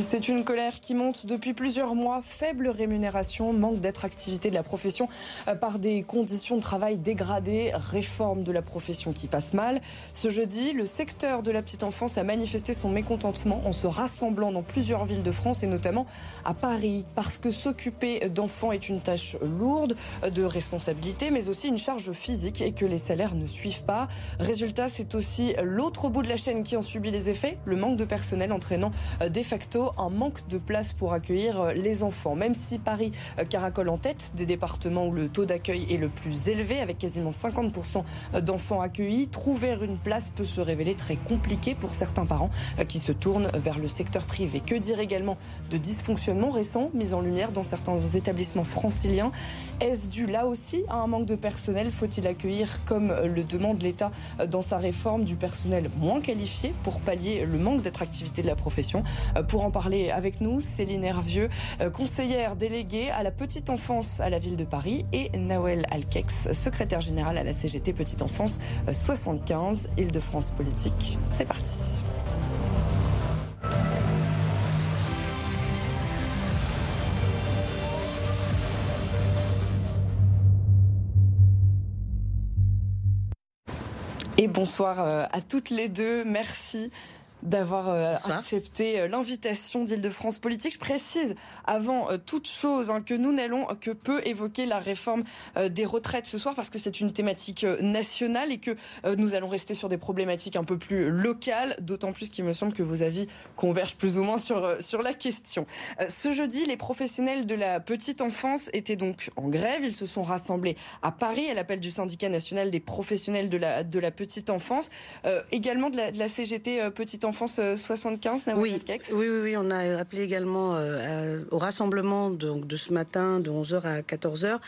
C'est une colère qui monte depuis plusieurs mois. Faible rémunération, manque d'attractivité de la profession euh, par des conditions de travail dégradées, réforme de la profession qui passe mal. Ce jeudi, le secteur de la petite enfance a manifesté son mécontentement en se rassemblant dans plusieurs villes de France et notamment à Paris parce que s'occuper d'enfants est une tâche lourde de responsabilité mais aussi une charge physique et que les salaires ne suivent pas. Résultat, c'est aussi l'autre bout de la chaîne qui en subit les effets, le manque de personnel entraînant euh, de facto un manque de place pour accueillir euh, les enfants. Même si Paris euh, caracole en tête des départements où le taux d'accueil est le plus élevé, avec quasiment 50% euh, d'enfants accueillis, trouver une place peut se révéler très compliqué pour certains parents qui se tournent vers le secteur privé. Que dire également de dysfonctionnements récents mis en lumière dans certains établissements franciliens? Est-ce dû là aussi à un manque de personnel? Faut-il accueillir, comme le demande l'État dans sa réforme, du personnel moins qualifié pour pallier le manque d'attractivité de la profession? Pour en avec nous, Céline Hervieux, euh, conseillère déléguée à la petite enfance à la ville de Paris, et Nawel Alkex, secrétaire général à la CGT Petite Enfance 75, euh, Île-de-France Politique. C'est parti. Et bonsoir euh, à toutes les deux. Merci d'avoir euh, accepté euh, l'invitation d'Île-de-France Politique. Je précise avant euh, toute chose hein, que nous n'allons que peu évoquer la réforme des retraites ce soir parce que c'est une thématique nationale et que nous allons rester sur des problématiques un peu plus locales, d'autant plus qu'il me semble que vos avis convergent plus ou moins sur, sur la question. Ce jeudi, les professionnels de la petite enfance étaient donc en grève. Ils se sont rassemblés à Paris à l'appel du syndicat national des professionnels de la, de la petite enfance, également de la, de la CGT Petite Enfance enfance 75, euh, oui. oui, oui, oui, on a appelé également euh, au rassemblement donc, de ce matin de 11h à 14h,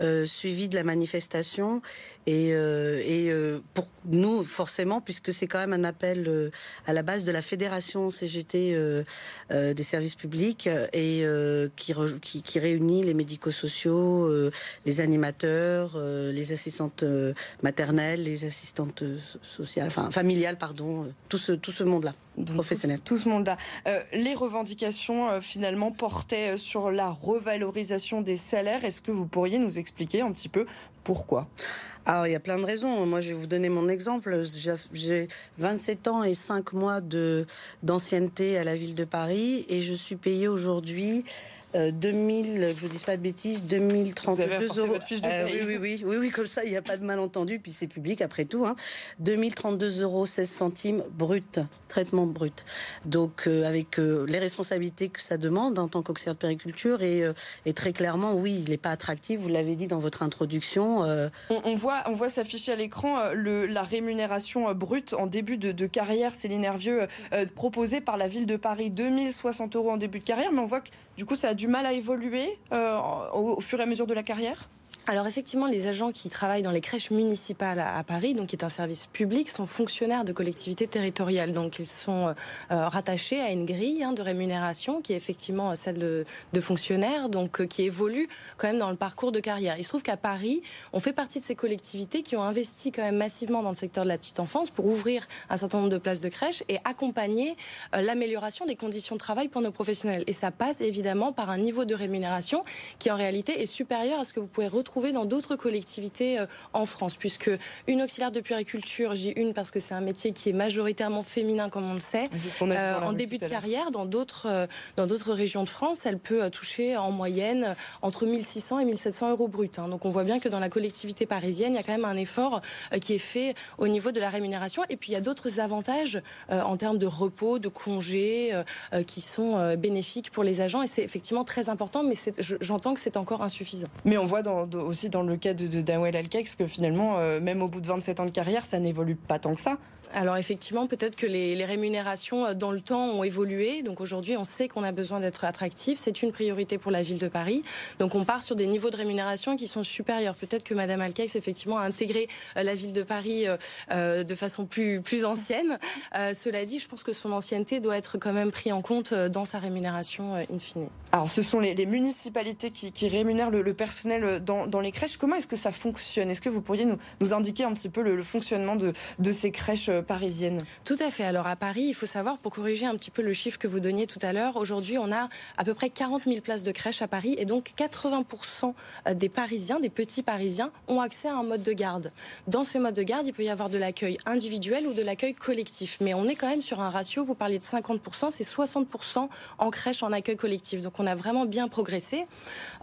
euh, suivi de la manifestation. Et, et pour nous, forcément, puisque c'est quand même un appel à la base de la fédération CGT des services publics et qui, qui, qui, réunit les médico-sociaux, les animateurs, les assistantes maternelles, les assistantes sociales, enfin familiales, pardon, tout ce, tout ce monde professionnel. Tout, ce monde-là. Euh, les revendications, euh, finalement, portaient euh, sur la revalorisation des salaires. Est-ce que vous pourriez nous expliquer un petit peu pourquoi? Alors, il y a plein de raisons. Moi, je vais vous donner mon exemple. J'ai 27 ans et 5 mois d'ancienneté à la ville de Paris et je suis payée aujourd'hui 2000, euh, je vous dis pas de bêtises, 2032 euros. Euh, oui, oui, oui, oui, oui, comme ça, il n'y a pas de malentendu, puis c'est public après tout. Hein. 2032 euros 16 centimes brut, traitement brut. Donc, euh, avec les responsabilités que ça demande en tant qu'auxiliaire de périculture, et, et, très clairement, oui, il n'est pas attractif, vous l'avez dit dans votre introduction. On, voit, on voit s'afficher à l'écran la rémunération brute en début de, de carrière, Céline Hervieux, proposée par la ville de Paris, 2060 euros en début de carrière, mais on voit que du coup, ça a du mal à évoluer euh, au, fur et à mesure de la carrière? Alors effectivement, les agents qui travaillent dans les crèches municipales à Paris, donc qui est un service public, sont fonctionnaires de collectivités territoriales. Donc ils sont euh, euh, rattachés à une grille hein, de rémunération qui est effectivement celle de, fonctionnaires, donc euh, qui évolue quand même dans le parcours de carrière. Il se trouve qu'à Paris, on fait partie de ces collectivités qui ont investi quand même massivement dans le secteur de la petite enfance pour ouvrir un certain nombre de places de crèches et accompagner l'amélioration des conditions de travail pour nos professionnels. Et ça passe évidemment par un niveau de rémunération qui en réalité est supérieur à ce que vous pouvez retrouver retrouver dans d'autres collectivités en France, puisque une auxiliaire de puériculture, j'ai une parce que c'est un métier qui est majoritairement féminin, comme on le sait, en début de carrière, dans d'autres dans d'autres régions de France, elle peut toucher en moyenne entre 1600 et 1700 euros brut. Hein. Donc on voit bien que dans la collectivité parisienne, il y a quand même un effort qui est fait au niveau de la rémunération. Et puis il y a d'autres avantages en termes de repos, de congés, qui sont bénéfiques pour les agents. Et c'est effectivement très important, mais j'entends que c'est encore insuffisant. Mais on voit dans, aussi dans le cas de, de Dawel Alkex que finalement, euh, même au bout de 27 ans de carrière, ça n'évolue pas tant que ça. Alors effectivement, peut-être que les, rémunérations euh, dans le temps ont évolué. Donc aujourd'hui, on sait qu'on a besoin d'être attractif. C'est une priorité pour la ville de Paris. Donc on part sur des niveaux de rémunération qui sont supérieurs. Peut-être que Madame Alkex effectivement a intégré euh, la ville de Paris de façon plus plus ancienne. cela dit, je pense que son ancienneté doit être quand même pris en compte dans sa rémunération in fine. Alors ce sont les, municipalités qui, rémunèrent le, personnel dans, les crèches. Comment est-ce que ça fonctionne? Est-ce que vous pourriez nous, indiquer un petit peu le, fonctionnement de, ces crèches euh, parisiennes? Tout à fait. Alors à Paris, il faut savoir, pour corriger un petit peu le chiffre que vous donniez tout à l'heure, aujourd'hui on a à peu près 40 000 places de crèches à Paris et donc 80% euh, des Parisiens, des petits Parisiens, ont accès à un mode de garde. Dans ce mode de garde, il peut y avoir de l'accueil individuel ou de l'accueil collectif. Mais on est quand même sur un ratio, vous parliez de 50%, c'est 60% en crèche en accueil collectif. Donc on a vraiment bien progressé.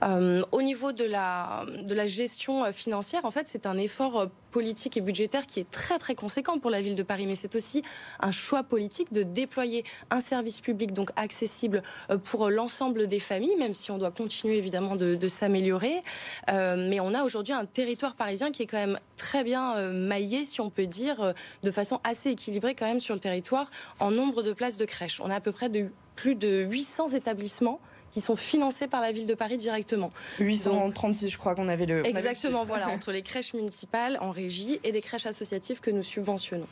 Euh, au niveau de la, de la gestion euh, financière, en fait, c'est un effort euh, politique et budgétaire qui est très très conséquent pour la ville de Paris, mais c'est aussi un choix politique de déployer un service public donc accessible pour l'ensemble des familles, même si on doit continuer évidemment de, s'améliorer. mais on a aujourd'hui un territoire parisien qui est quand même très bien maillé, si on peut dire, de façon assez équilibrée quand même sur le territoire en nombre de places de crèches. On a à peu près plus de 800 établissements qui sont financés par la ville de Paris directement. 836, je crois qu'on avait le. Exactement, voilà, entre les crèches municipales en régie et des crèches associatives que nous subventionnons.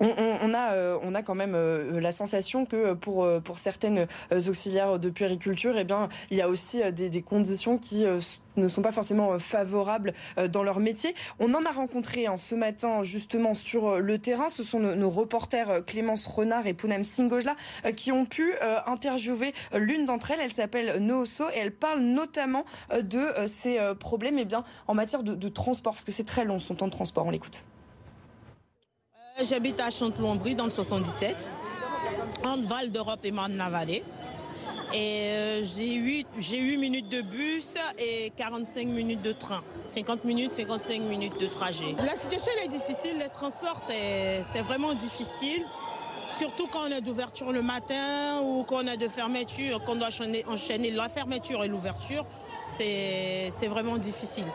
On, a, euh, on a quand même euh, la sensation que pour, euh, pour certaines auxiliaires de puériculture, eh bien, il y a aussi des, conditions qui ne sont pas forcément favorables dans leur métier. On en a rencontré hein, ce matin justement sur le terrain. Ce sont nos, reporters Clémence Renard et Pounam Singojla qui ont pu interviewer l'une d'entre elles. Elle s'appelle Nooso et elle parle notamment de ces problèmes eh bien, en matière de transport parce que c'est très long son temps de transport. On l'écoute. J'habite à Chantelombry dans le 77, entre Val d'Europe et Marne-la-Vallée. Euh, j'ai eu 8 minutes de bus et 45 minutes de train. 50 minutes, 55 minutes de trajet. La situation est difficile, les transports c'est vraiment difficile. Surtout quand on a d'ouverture le matin ou quand on a de fermeture, qu'on doit enchaîner la fermeture et l'ouverture, c'est vraiment difficile.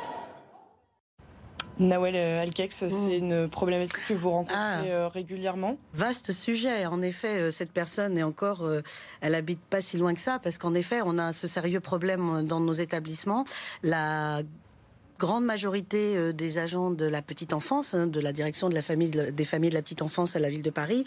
Nawel euh, Alkex, c'est mm. une problématique que vous rencontrez ah. euh, régulièrement Vaste sujet. En effet, euh, cette personne est encore, elle habite pas si loin que ça, parce qu'en effet, on a ce sérieux problème dans nos établissements. La grande majorité euh, des agents de la petite enfance, hein, de la direction de la famille, des familles de la petite enfance à la ville de Paris,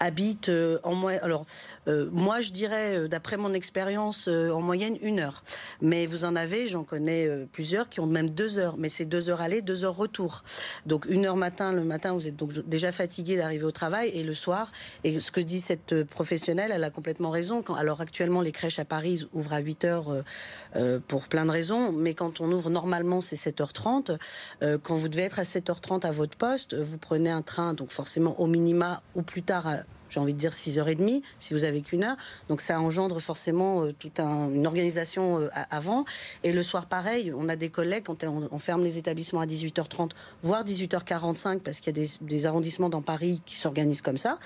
habitent euh, en moyenne. Alors, euh, moi, je dirais, d'après mon expérience, en moyenne une heure. Mais vous en avez, j'en connais plusieurs qui ont même deux heures. Mais c'est deux heures aller, deux heures retour. Donc une heure matin, le matin, vous êtes donc déjà fatigué d'arriver au travail, et le soir. Et ce que dit cette professionnelle, elle a complètement raison. Quand, alors actuellement, les crèches à Paris ouvrent à 8 heures pour plein de raisons, mais quand on ouvre normalement, c'est 7h30. Euh, quand vous devez être à 7h30 à votre poste, vous prenez un train, donc forcément au minima, ou plus tard j'ai envie de dire 6h30, si vous avez qu'une heure. Donc ça engendre forcément euh, toute une organisation euh, avant. Et le soir, pareil, on a des collègues, quand on, ferme les établissements à 18h30, voire 18h45, parce qu'il y a des, arrondissements dans Paris qui s'organisent comme ça,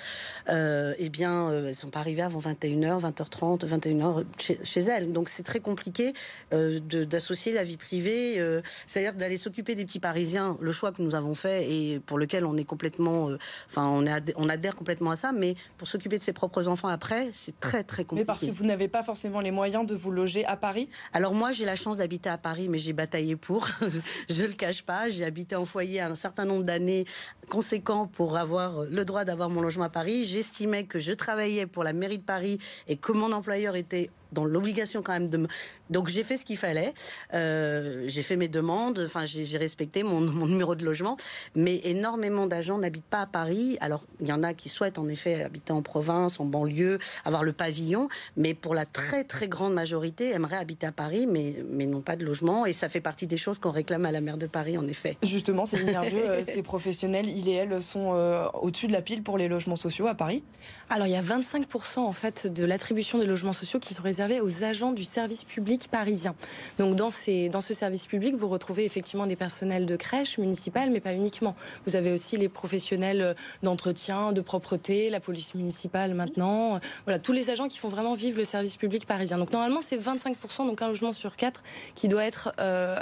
euh, eh bien, elles ne sont pas arrivées avant 21h, 20h30, 21h chez, elles. Donc c'est très compliqué d'associer la vie privée, c'est-à-dire d'aller s'occuper des petits Parisiens, le choix que nous avons fait et pour lequel on est complètement, enfin, on adhère complètement à ça, mais pour s'occuper de ses propres enfants après, c'est très très compliqué. Mais parce que vous n'avez pas forcément les moyens de vous loger à Paris? Alors moi, j'ai la chance d'habiter à Paris, mais j'ai bataillé pour. je le cache pas. J'ai habité en foyer un certain nombre d'années conséquent pour avoir le droit d'avoir mon logement à Paris. J'estimais que je travaillais pour la mairie de Paris et que mon employeur était dans l'obligation quand même de me... Donc j'ai fait ce qu'il fallait. Euh, j'ai fait mes demandes. Enfin, j'ai respecté mon, mon, numéro de logement. Mais énormément d'agents n'habitent pas à Paris. Alors il y en a qui souhaitent en effet habiter en province, en banlieue, avoir le pavillon. Mais pour la très très grande majorité, aimeraient habiter à Paris, mais mais n'ont pas de logement. Et ça fait partie des choses qu'on réclame à la maire de Paris, en effet. Justement, c'est nerveux. Ces professionnels, ils et elles sont euh, au-dessus de la pile pour les logements sociaux à Paris? Alors il y a 25% en fait de l'attribution des logements sociaux qui sont réservés aux agents du service public parisien. Donc dans, ce service public, vous retrouvez effectivement des personnels de crèche municipale, mais pas uniquement. Vous avez aussi les professionnels euh, d'entretien, de propreté, la police municipale maintenant. Voilà, tous les agents qui font vraiment vivre le service public parisien. Donc normalement, c'est 25%, donc un logement sur quatre, qui doit être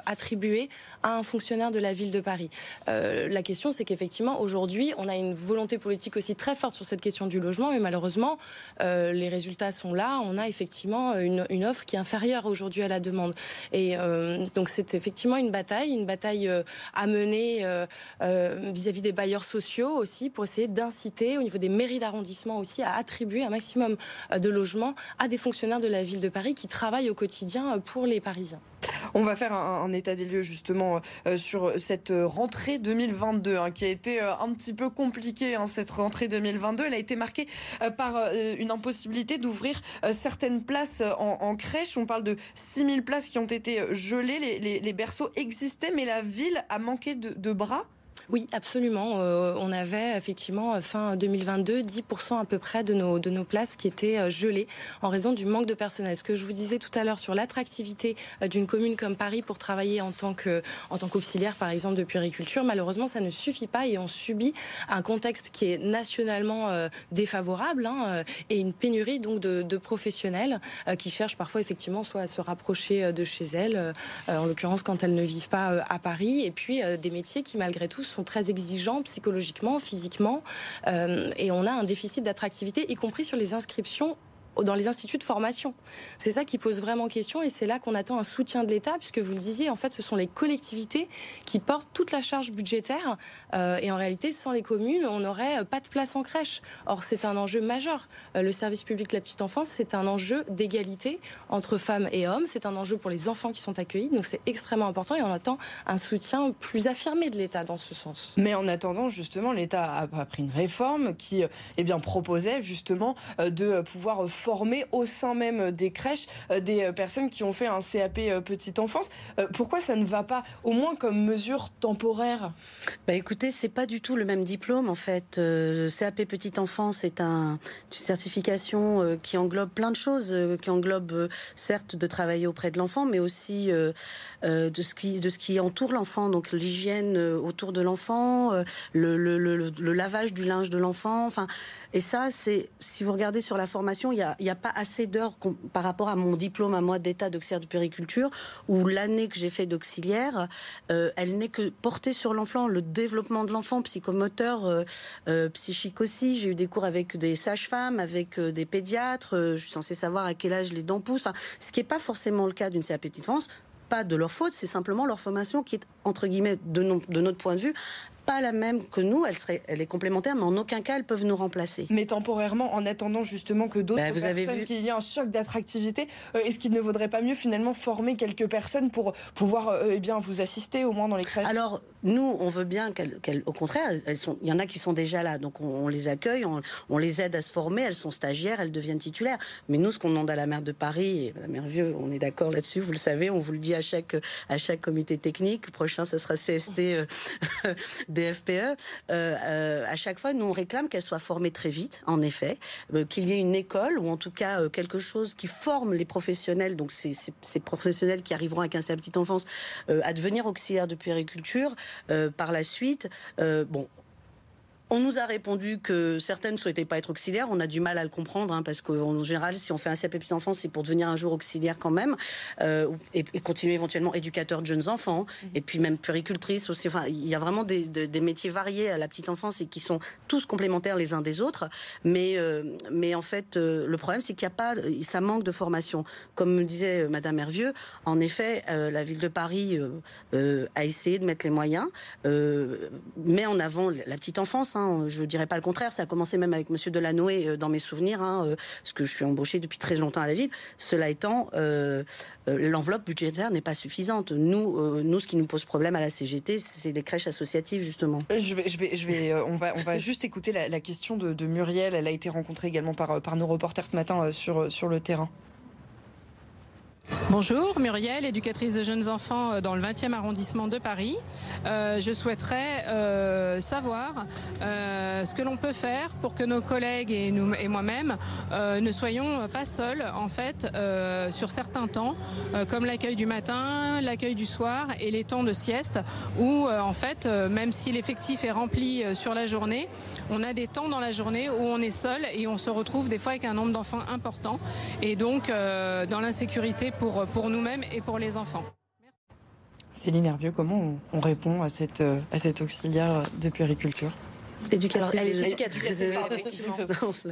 attribué à un fonctionnaire de la ville de Paris. la question, c'est qu'effectivement, aujourd'hui, on a une volonté politique aussi très forte sur cette question du logement, mais malheureusement, euh, les résultats sont là. On a effectivement une, offre qui est inférieure aujourd'hui à la demande. Et euh, donc, c'est effectivement une bataille, une bataille euh, à mener vis-à-vis des bailleurs sociaux aussi, pour essayer d'inciter au niveau des mairies d'arrondissement aussi à attribuer un maximum de logements à des fonctionnaires de la ville de Paris qui travaillent au quotidien pour les Parisiens. On va faire un, état des lieux justement euh, sur cette rentrée 2022 hein, qui a été euh, un petit peu compliquée. Hein, cette rentrée 2022, elle a été marquée euh, par une impossibilité d'ouvrir certaines places en, crèche. On parle de 6000 places qui ont été gelées. Les, berceaux existaient, mais la ville a manqué de bras. Oui, absolument. Euh, on avait effectivement fin 2022 10% à peu près de nos, de nos places qui étaient euh, gelées en raison du manque de personnel. Ce que je vous disais tout à l'heure sur l'attractivité euh, d'une commune comme Paris pour travailler en tant que en tant qu'auxiliaire par exemple de puériculture, malheureusement ça ne suffit pas et on subit un contexte qui est nationalement défavorable hein, et une pénurie donc de professionnels qui cherchent parfois effectivement soit à se rapprocher de chez elles, en l'occurrence quand elles ne vivent pas à Paris, et puis des métiers qui malgré tout sont très exigeants psychologiquement, physiquement, euh, et on a un déficit d'attractivité, y compris sur les inscriptions dans les instituts de formation. C'est ça qui pose vraiment question et c'est là qu'on attend un soutien de l'État puisque vous le disiez, en fait, ce sont les collectivités qui portent toute la charge budgétaire euh, et en réalité, sans les communes, on n'aurait pas de place en crèche. Or, c'est un enjeu majeur. Euh, le service public de la petite enfance, c'est un enjeu d'égalité entre femmes et hommes. C'est un enjeu pour les enfants qui sont accueillis. Donc, c'est extrêmement important et on attend un soutien plus affirmé de l'État dans ce sens. Mais en attendant, justement, l'État a pris une réforme qui eh bien, proposait justement euh, de pouvoir former au sein même des crèches euh, des euh, personnes qui ont fait un CAP euh, petite enfance. Pourquoi ça ne va pas au moins comme mesure temporaire? Bah écoutez, c'est pas du tout le même diplôme en fait. CAP petite enfance est un, une certification qui englobe plein de choses, qui englobe certes de travailler auprès de l'enfant, mais aussi de ce qui de ce qui entoure l'enfant, donc l'hygiène autour de l'enfant, le, le, le, le, lavage du linge de l'enfant, enfin et ça, c'est si vous regardez sur la formation, il n'y a, a, pas assez d'heures par rapport à mon diplôme à moi d'état d'auxiliaire de périculture, où l'année que j'ai fait d'auxiliaire, euh, elle n'est que portée sur l'enfant, le développement de l'enfant, psychomoteur, euh, euh, psychique aussi. J'ai eu des cours avec des sages-femmes, avec des pédiatres. je suis censée savoir à quel âge les dents poussent. Ce qui n'est pas forcément le cas d'une CAP Petite France pas de leur faute, c'est simplement leur formation qui est, entre guillemets, de notre point de vue, pas la même que nous, elle, serait, elle est complémentaire, mais en aucun cas elles peuvent nous remplacer. Mais temporairement, en attendant justement que d'autres bah, personnes, vu... qu'il y ait un choc d'attractivité, euh, est-ce qu'il ne vaudrait pas mieux finalement former quelques personnes pour pouvoir euh, eh bien, vous assister au moins dans les crèches? Alors, nous, on veut bien qu'elles, au contraire, elles sont, il y en a qui sont déjà là, donc on, les accueille, on, les aide à se former, elles sont stagiaires, elles deviennent titulaires. Mais nous, ce qu'on demande à la maire de Paris, et la maire Vieux, on est d'accord là-dessus, vous le savez, on vous le dit à chaque, à chaque comité technique, prochain, ça sera CST euh, DFPE. Euh, euh, à chaque fois, nous, on réclame qu'elles soient formées très vite, en effet, qu'il y ait une école, ou en tout cas quelque chose qui forme les professionnels, donc ces, professionnels qui arriveront avec un sa petite enfance, à devenir auxiliaires de puériculture, euh, par la suite. Euh, bon, on nous a répondu que certaines ne souhaitaient pas être auxiliaires. On a du mal à le comprendre hein, parce qu'en général, si on fait un CAP petits enfants, c'est pour devenir un jour auxiliaire quand même euh, et, continuer éventuellement éducateur de jeunes enfants mhm. et puis même puricultrice aussi. Enfin, il y a vraiment des, métiers variés à la petite enfance et qui sont tous complémentaires les uns des autres. Mais euh, mais en fait, euh, le problème c'est qu'il n'y a pas, ça manque de formation. Comme me disait Madame Hervieux, en effet, la ville de Paris a essayé de mettre les moyens, met en avant la petite enfance. Hein, Hein, je dirais pas le contraire. Ça a commencé même avec Monsieur Delanoë dans mes souvenirs, hein, parce que je suis embauchée depuis très longtemps à la ville. Cela étant, l'enveloppe budgétaire n'est pas suffisante. Nous, nous, ce qui nous pose problème à la CGT, c'est les crèches associatives justement. Je vais, je vais, on va, juste écouter la, question de, de, Muriel. Elle a été rencontrée également par, par nos reporters ce matin sur, sur le terrain. Bonjour, Muriel, éducatrice de jeunes enfants euh, dans le 20e arrondissement de Paris. Euh, je souhaiterais euh, savoir ce que l'on peut faire pour que nos collègues et, et moi-même ne soyons pas seuls, en fait, sur certains temps, comme l'accueil du matin, l'accueil du soir et les temps de sieste, où, en fait, même si l'effectif est rempli sur la journée, on a des temps dans la journée où on est seul et on se retrouve des fois avec un nombre d'enfants important. Et donc, dans l'insécurité pour, pour nous-mêmes et pour les enfants. Céline Hervieux, comment on, répond à cette, à cette auxiliaire de puériculture Éducatrice. elle est éducatrice, effectivement.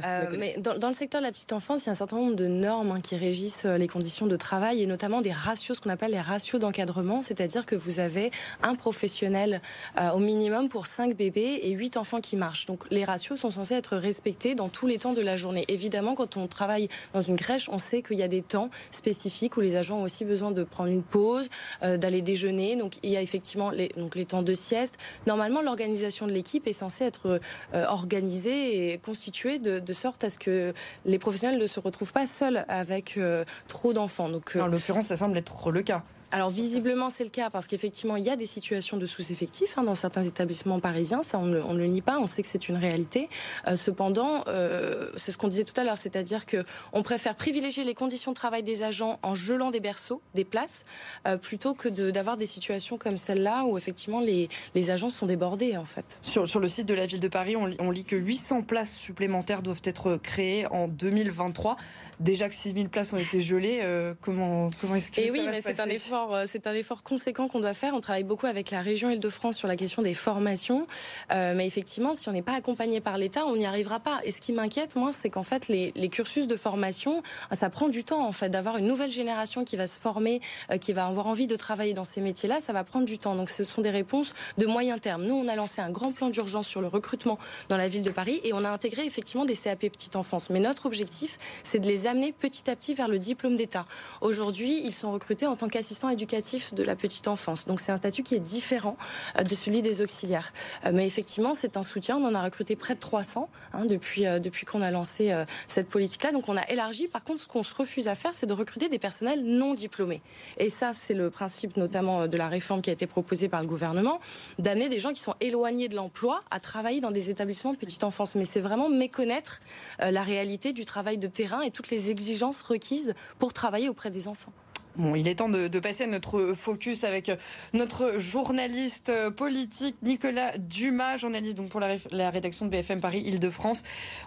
Euh, mais dans, dans, le secteur de la petite enfance, il y a un certain nombre de normes hein, qui régissent euh, les conditions de travail et notamment des ratios, ce qu'on appelle les ratios d'encadrement, c'est-à-dire que vous avez un professionnel euh, au minimum pour 5 bébés et 8 enfants qui marchent. Donc les ratios sont censés être respectés dans tous les temps de la journée. Évidemment, quand on travaille dans une crèche, on sait qu'il y a des temps spécifiques où les agents ont aussi besoin de prendre une pause, d'aller déjeuner. Donc il y a effectivement les, donc les temps de sieste. Normalement, l'organisation de l'équipe est censée être euh, organisé et constitué de, sorte à ce que les professionnels ne se retrouvent pas seuls avec euh, trop d'enfants. Donc, en l'occurrence, ça semble être le cas. Alors visiblement c'est le cas parce qu'effectivement il y a des situations de sous-effectifs hein, dans certains établissements parisiens, ça on ne, le nie pas, on sait que c'est une réalité. Euh, cependant, euh, c'est ce qu'on disait tout à l'heure, c'est-à-dire que on préfère privilégier les conditions de travail des agents en gelant des berceaux, des places, euh, plutôt que d'avoir des situations comme celle-là où effectivement les, les agents sont débordés en fait. Sur, sur le site de la ville de Paris, on, on lit que 800 places supplémentaires doivent être créées en 2023. Déjà que 6000 places ont été gelées, comment, comment est-ce que Et ça oui, mais c'est un effort euh, c'est un effort conséquent qu'on doit faire. On travaille beaucoup avec la région Île-de-France sur la question des formations. Euh, mais effectivement, si on n'est pas accompagné par l'État, on n'y arrivera pas. Et ce qui m'inquiète, moi, c'est qu'en fait, les, cursus de formation, ça prend du temps, en fait, d'avoir une nouvelle génération qui va se former, euh, qui va avoir envie de travailler dans ces métiers-là. Ça va prendre du temps. Donc, ce sont des réponses de moyen terme. Nous, on a lancé un grand plan d'urgence sur le recrutement dans la ville de Paris et on a intégré effectivement des CAP petite enfance. Mais notre objectif, c'est de les amener petit à petit vers le diplôme d'État. Aujourd'hui, ils sont recrutés en tant qu'assistants éducatif de la petite enfance. Donc c'est un statut qui est différent euh, de celui des auxiliaires. Euh, mais effectivement, c'est un soutien. On en a recruté près de 300 hein, depuis, euh, depuis qu'on a lancé cette politique-là. Donc on a élargi. Par contre, ce qu'on se refuse à faire, c'est de recruter des personnels non diplômés. Et ça, c'est le principe notamment de la réforme qui a été proposée par le gouvernement, d'amener des gens qui sont éloignés de l'emploi à travailler dans des établissements de petite enfance. Mais c'est vraiment méconnaître la réalité du travail de terrain et toutes les exigences requises pour travailler auprès des enfants. Bon, il est temps de, passer à notre focus avec notre journaliste politique Nicolas Dumas, journaliste donc pour la, la rédaction de BFM Paris Île-de-France.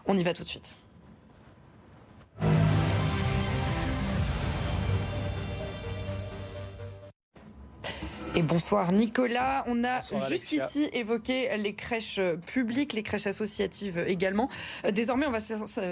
On y va tout de suite. Et bonsoir Nicolas. On a juste ici évoqué les crèches publiques, les crèches associatives également. Euh, désormais, on va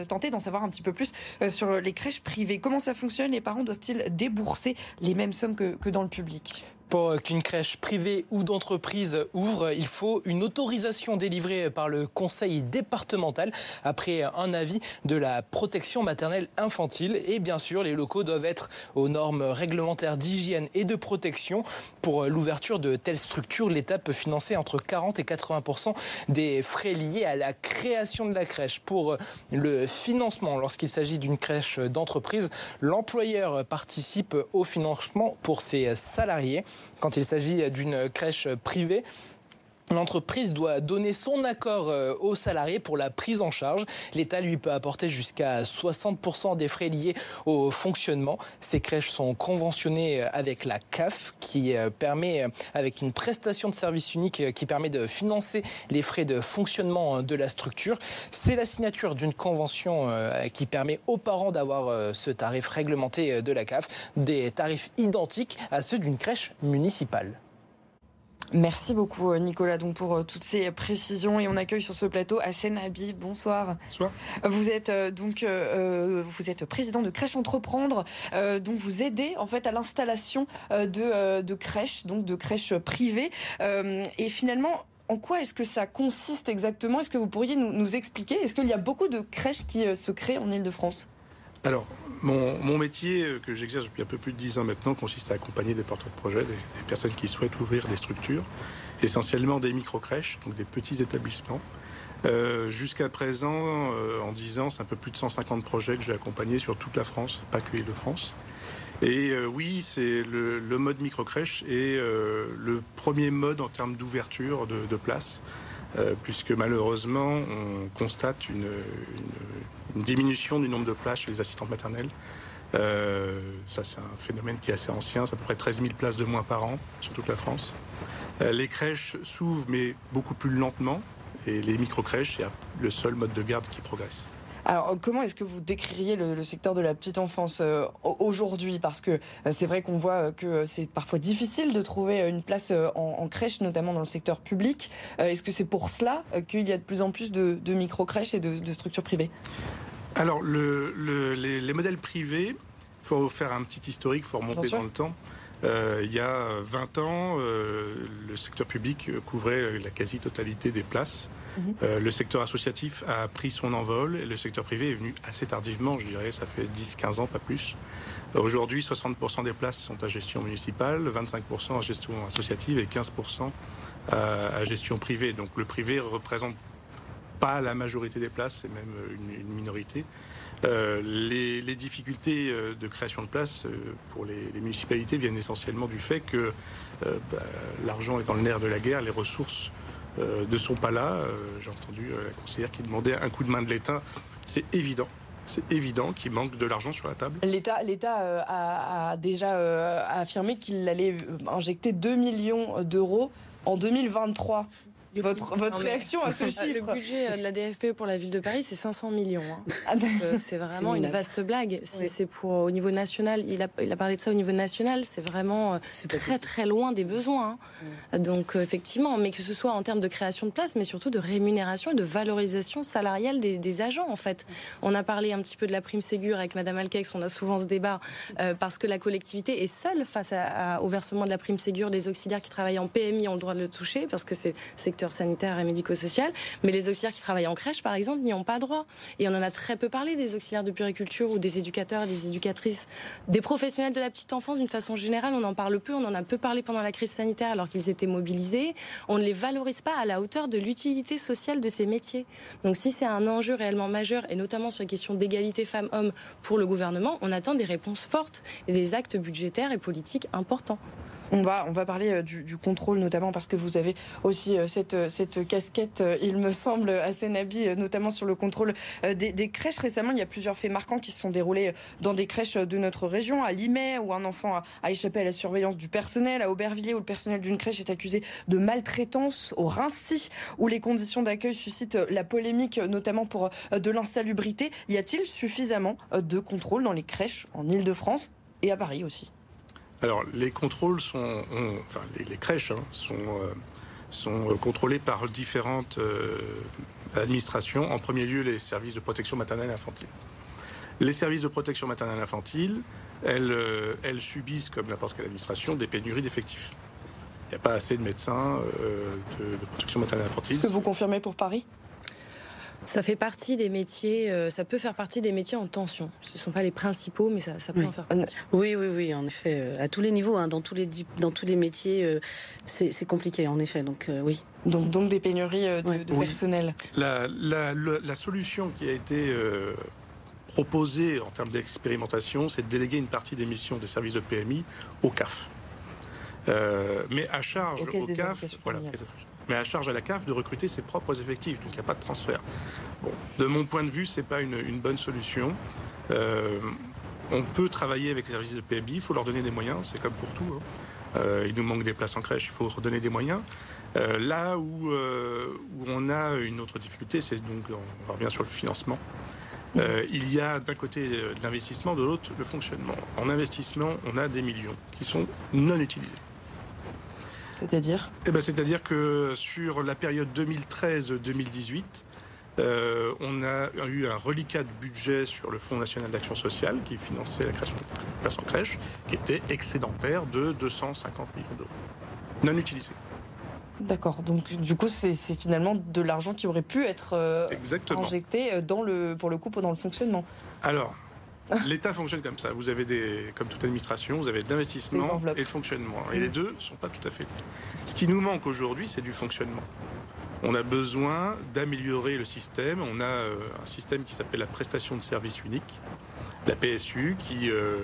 tenter d'en savoir un petit peu plus euh, sur les crèches privées. Comment ça fonctionne? Les parents doivent-ils débourser les mêmes sommes que, dans le public? Pour qu'une crèche privée ou d'entreprise ouvre, il faut une autorisation délivrée par le conseil départemental après un avis de la protection maternelle infantile. Et bien sûr, les locaux doivent être aux normes réglementaires d'hygiène et de protection. Pour l'ouverture de telles structures, l'État peut financer entre 40 et 80% des frais liés à la création de la crèche. Pour le financement, lorsqu'il s'agit d'une crèche d'entreprise, l'employeur participe au financement pour ses salariés. Quand il s'agit d'une crèche privée, L'entreprise doit donner son accord euh, aux salariés pour la prise en charge. L'État lui peut apporter jusqu'à 60% des frais liés au fonctionnement. Ces crèches sont conventionnées avec la CAF qui euh, permet, avec une prestation de service unique qui permet de financer les frais de fonctionnement de la structure. C'est la signature d'une convention euh, qui permet aux parents d'avoir ce tarif réglementé de la CAF, des tarifs identiques à ceux d'une crèche municipale. Merci beaucoup euh, Nicolas donc pour euh, toutes ces précisions et on accueille sur ce plateau Hassan Abi. Bonsoir. Bonsoir. Vous êtes euh, donc vous êtes président de Crèche Entreprendre donc vous aidez en fait à l'installation de, de crèches donc de crèches privées et finalement en quoi est-ce que ça consiste exactement? Est-ce que vous pourriez nous, expliquer? Est-ce qu'il y a beaucoup de crèches qui se créent en Ile-de-France alors, mon, métier que j'exerce depuis un peu plus de 10 ans maintenant consiste à accompagner des porteurs de projets, des, des personnes qui souhaitent ouvrir des structures, essentiellement des micro-crèches, donc des petits établissements, euh, jusqu'à présent, euh, en 10 ans, c'est un peu plus de 150 projets que j'ai accompagnés sur toute la France, pas que de France. Et euh, oui, c'est le, mode micro-crèche et le premier mode en termes d'ouverture de, de place, puisque malheureusement, on constate une, diminution du nombre de places chez les assistantes maternelles. ça, c'est un phénomène qui est assez ancien, c'est à peu près 13 000 places de moins par an sur toute la France. les crèches s'ouvrent, mais beaucoup plus lentement. Et les micro-crèches, c'est le seul mode de garde qui progresse. Alors, comment est-ce que vous décririez le, secteur de la petite enfance euh, aujourd'hui? Parce que euh, c'est vrai qu'on voit euh, que c'est parfois difficile de trouver une place en, crèche, notamment dans le secteur public. est-ce que c'est pour cela qu'il y a de plus en plus de, micro-crèches et de, structures privées? Alors, les, modèles privés, il faut faire un petit historique, il faut remonter dans le temps. Euh, il y a 20 ans, euh, le secteur public couvrait la quasi-totalité des places. Mhm. Euh, le secteur associatif a pris son envol et le secteur privé est venu assez tardivement, je dirais, ça fait 10-15 ans, pas plus. Aujourd'hui, 60% des places sont à gestion municipale, 25% à gestion associative et 15% à, gestion privée. Donc le privé représente pas la majorité des places, c'est même une minorité. Euh, les, difficultés euh, de création de places euh, pour les, municipalités viennent essentiellement du fait que bah, l'argent est dans le nerf de la guerre, les ressources ne sont pas là. J'ai entendu la conseillère qui demandait un coup de main de l'État. C'est évident. C'est évident qu'il manque de l'argent sur la table. L'État a, déjà affirmé qu'il allait injecter 2 millions d'euros en 2023 votre, votre réaction à ce chiffre Le budget de la DFP pour la ville de Paris, c'est 500 millions. Hein. Ah, euh, c'est vraiment une vaste blague. Si c'est pour au niveau national, il a, il a parlé de ça au niveau national, c'est vraiment euh, très très loin des besoins. Hein. Donc euh, effectivement, mais que ce soit en termes de création de places, mais surtout de rémunération et de valorisation salariale des, agents en fait. On a parlé un petit peu de la prime Ségur avec Madame Alkex, on a souvent ce débat parce que la collectivité est seule face au versement de la prime Ségur. Les auxiliaires qui travaillent en PMI ont le droit de le toucher parce que c'est sanitaire et médico-social. Mais les auxiliaires qui travaillent en crèche, par exemple, n'y ont pas droit. Et on en a très peu parlé des auxiliaires de puriculture ou des éducateurs, des éducatrices, des professionnels de la petite enfance d'une façon générale. On en parle peu. On en a peu parlé pendant la crise sanitaire alors qu'ils étaient mobilisés. On ne les valorise pas à la hauteur de l'utilité sociale de ces métiers. Donc si c'est un enjeu réellement majeur, et notamment sur les questions d'égalité femmes-hommes pour le gouvernement, on attend des réponses fortes et des actes budgétaires et politiques importants. On va, on va parler euh, du, contrôle notamment parce que vous avez aussi euh, cette, euh, cette casquette, il me semble, assez nabi, notamment sur le contrôle des, crèches. Récemment, il y a plusieurs faits marquants qui se sont déroulés dans des crèches de notre région, à Limay, où un enfant a, échappé à la surveillance du personnel, à Aubervilliers, où le personnel d'une crèche est accusé de maltraitance, au Rincy, où les conditions d'accueil suscitent la polémique, notamment pour de l'insalubrité. Y a-t-il suffisamment de contrôle dans les crèches en Ile-de-France et à Paris aussi? Alors, les contrôles sont. enfin, les, crèches hein, sont, euh, euh, contrôlées par différentes euh, administrations. En premier lieu, les services de protection maternelle et infantile. Les services de protection maternelle et infantile, elles, subissent, comme n'importe quelle administration, des pénuries d'effectifs. Il n'y a pas assez de médecins de, de, protection maternelle et infantile. Est-ce que vous confirmez pour Paris? Ça fait partie des métiers, euh, ça peut faire partie des métiers en tension. Ce ne sont pas les principaux, mais ça, peut en faire partie. Oui, oui, oui, en effet. Euh, à tous les niveaux, hein, dans, tous les, dans tous les métiers, euh, c'est compliqué, en effet. Donc, oui. Donc, donc des pénuries de, personnel. La, la, solution qui a été proposée en termes d'expérimentation, c'est de déléguer une partie des missions des services de PMI au CAF. mais à charge au, CAF, voilà, mais à charge à la CAF de recruter ses propres effectifs. Donc il n'y a pas de transfert. Bon, de mon point de vue, ce n'est pas une, bonne solution. Euh, on peut travailler avec les services de PMI, il faut leur donner des moyens, c'est comme pour tout. Hein. Euh, il nous manque des places en crèche, il faut leur donner des moyens. Euh, là où, où, on a une autre difficulté, c'est donc, on revient sur le financement. il y a d'un côté l'investissement, de l'autre le fonctionnement. En investissement, on a des millions qui sont non utilisés. C'est-à-dire? Eh ben, C'est-à-dire que sur la période 2013-2018, euh, on a eu un reliquat de budget sur le Fonds national d'action sociale qui finançait la création de places en crèche, qui était excédentaire de 250 millions d'euros, non utilisés. D'accord. Donc du coup, c'est finalement de l'argent qui aurait pu être injecté dans le, pour le coup pendant le fonctionnement. Alors, L'État fonctionne comme ça. Vous avez des, comme toute administration, vous avez l'investissement et le fonctionnement. Et les mmh. deux ne sont pas tout à fait liés. Ce qui nous manque aujourd'hui, c'est du fonctionnement. On a besoin d'améliorer le système. On a euh, un système qui s'appelle la prestation de service unique, la PSU, qui euh,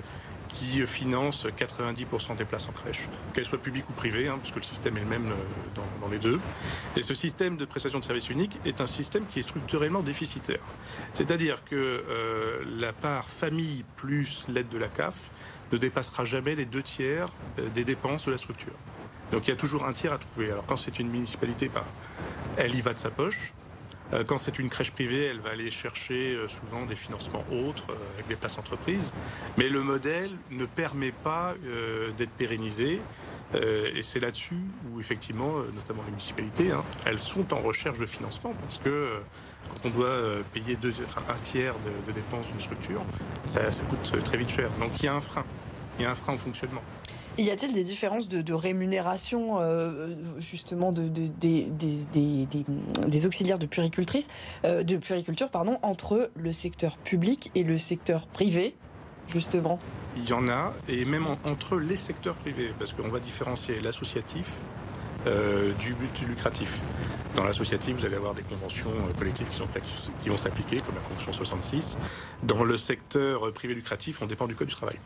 qui finance 90% des places en crèche, qu'elles soient publiques ou privées, hein, parce que le système est le même euh, dans, les deux. Et ce système de prestation de services unique est un système qui est structurellement déficitaire. C'est-à-dire que euh, la part famille plus l'aide de la CAF ne dépassera jamais les deux tiers euh, des dépenses de la structure. Donc il y a toujours un tiers à trouver. Alors quand c'est une municipalité, ben, elle y va de sa poche. Euh, quand c'est une crèche privée, elle va aller chercher euh, souvent des financements autres euh, avec des places entreprises. Mais le modèle ne permet pas d'être pérennisé. et c'est là-dessus où, effectivement, notamment les municipalités, hein, elles sont en recherche de financement parce que quand on doit payer un tiers de, dépenses d'une structure, ça, coûte très vite cher. Donc il y a un frein. Il y a un frein au fonctionnement. Y a-t-il des différences de, rémunération euh, justement de, des, auxiliaires de puricultrices, euh, de puriculture entre le secteur public et le secteur privé justement? Il y en a, et même entre les secteurs privés, parce qu'on va différencier l'associatif euh, du but lucratif. Dans l'associatif, vous allez avoir des conventions collectives qui vont s'appliquer, comme la convention 66. Dans le secteur privé lucratif, on dépend du Code du travail.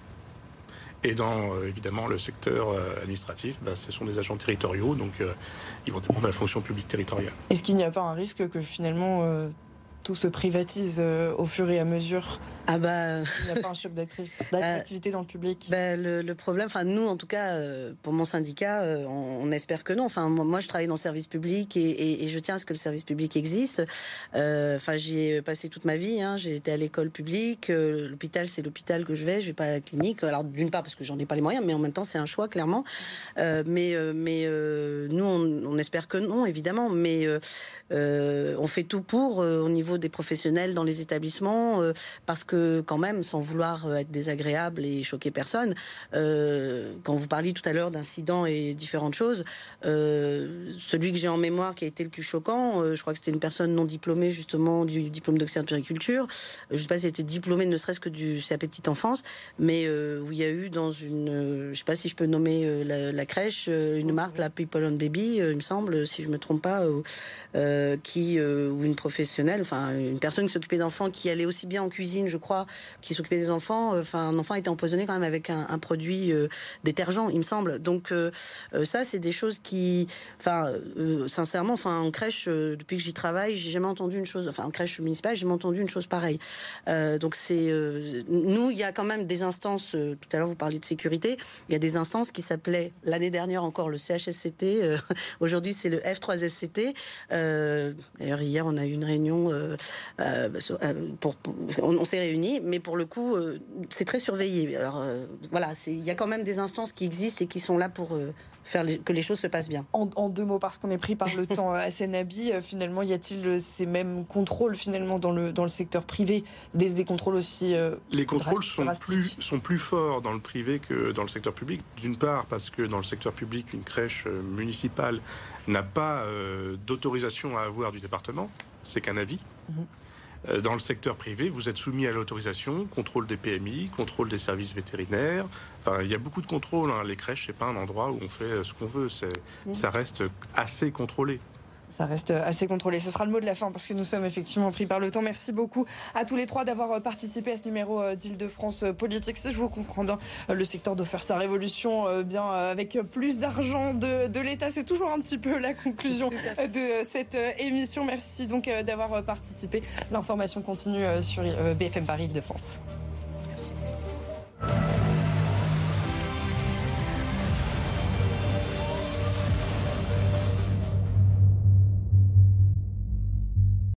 Et dans euh, évidemment le secteur euh, administratif, bah, ce sont des agents territoriaux, donc euh, ils vont dépendre de la fonction publique territoriale. Est-ce qu'il n'y a pas un risque que finalement tout se privatise au fur et à mesure ah bah, il n'y a pas un choc d'attractivité dans le public. Bah, le, problème, enfin nous en tout cas, pour mon syndicat, on, espère que non. Enfin moi, je travaille dans le service public et, je tiens à ce que le service public existe. Enfin j'y ai passé toute ma vie. Hein. J'ai été à l'école publique. l'hôpital c'est l'hôpital que je vais. Je vais pas à la clinique. Alors d'une part parce que j'en ai pas les moyens, mais en même temps c'est un choix clairement. mais mais nous on, on, espère que non évidemment. Mais euh, on fait tout pour euh, au niveau des professionnels dans les établissements euh, parce que quand même, sans vouloir être désagréable et choquer personne, quand vous parliez tout à l'heure d'incidents et différentes choses, celui que j'ai en mémoire qui a été le plus choquant, je crois que c'était une personne non diplômée justement du diplôme d'auxiliaire de périculture. Je ne sais pas si elle diplômée ne serait-ce que du CAP petite enfance, mais où il y a eu dans une, je ne sais pas si je peux nommer la, crèche, une marque, la People on Baby, il me semble, si je me trompe pas. Euh, qui euh, ou une professionnelle, enfin une personne qui s'occupait d'enfants, qui allait aussi bien en cuisine, je crois, qui s'occupait des enfants. Euh, enfin, un enfant était empoisonné quand même avec un, produit détergent, il me semble. Donc ça, c'est des choses qui, enfin, sincèrement, enfin en crèche, depuis que j'y travaille, j'ai jamais entendu une chose. Enfin en crèche municipale, j'ai jamais entendu une chose pareille. donc c'est nous, il y a quand même des instances. tout à l'heure, vous parliez de sécurité. Il y a des instances qui s'appelaient l'année dernière encore le CHSCT. Aujourd'hui, c'est le F3SCT. Euh, d'ailleurs, hier, on a eu une réunion. Euh, euh, pour, on, s'est réunis, mais pour le coup, c'est très surveillé. Alors voilà, il y a quand même des instances qui existent et qui sont là pour faire que les choses se passent bien. En, deux mots, parce qu'on est pris par le temps à Senabi, finalement, y a-t-il ces mêmes contrôles finalement dans le, dans le secteur privé? Des, des contrôles aussi Les contrôles sont plus, sont plus forts dans le privé que dans le secteur public. D'une part, parce que dans le secteur public, une crèche municipale n'a pas euh, d'autorisation à avoir du département, c'est qu'un avis. Mhm. Euh, dans le secteur privé, vous êtes soumis à l'autorisation, contrôle des PMI, contrôle des services vétérinaires. Enfin, il y a beaucoup de contrôles. Hein. Les crèches, c'est pas un endroit où on fait euh, ce qu'on veut. Mhm. Ça reste assez contrôlé ça reste assez contrôlé. Ce sera le mot de la fin parce que nous sommes effectivement pris par le temps. Merci beaucoup à tous les trois d'avoir euh, participé à ce numéro euh, d'Île-de-France euh, Politique. Si je vous comprends bien, le secteur doit faire sa révolution bien avec plus d'argent de, de l'État. C'est toujours un petit peu la conclusion de cette émission. Merci donc d'avoir participé. L'information continue sur BFM Paris Île-de-France. Merci.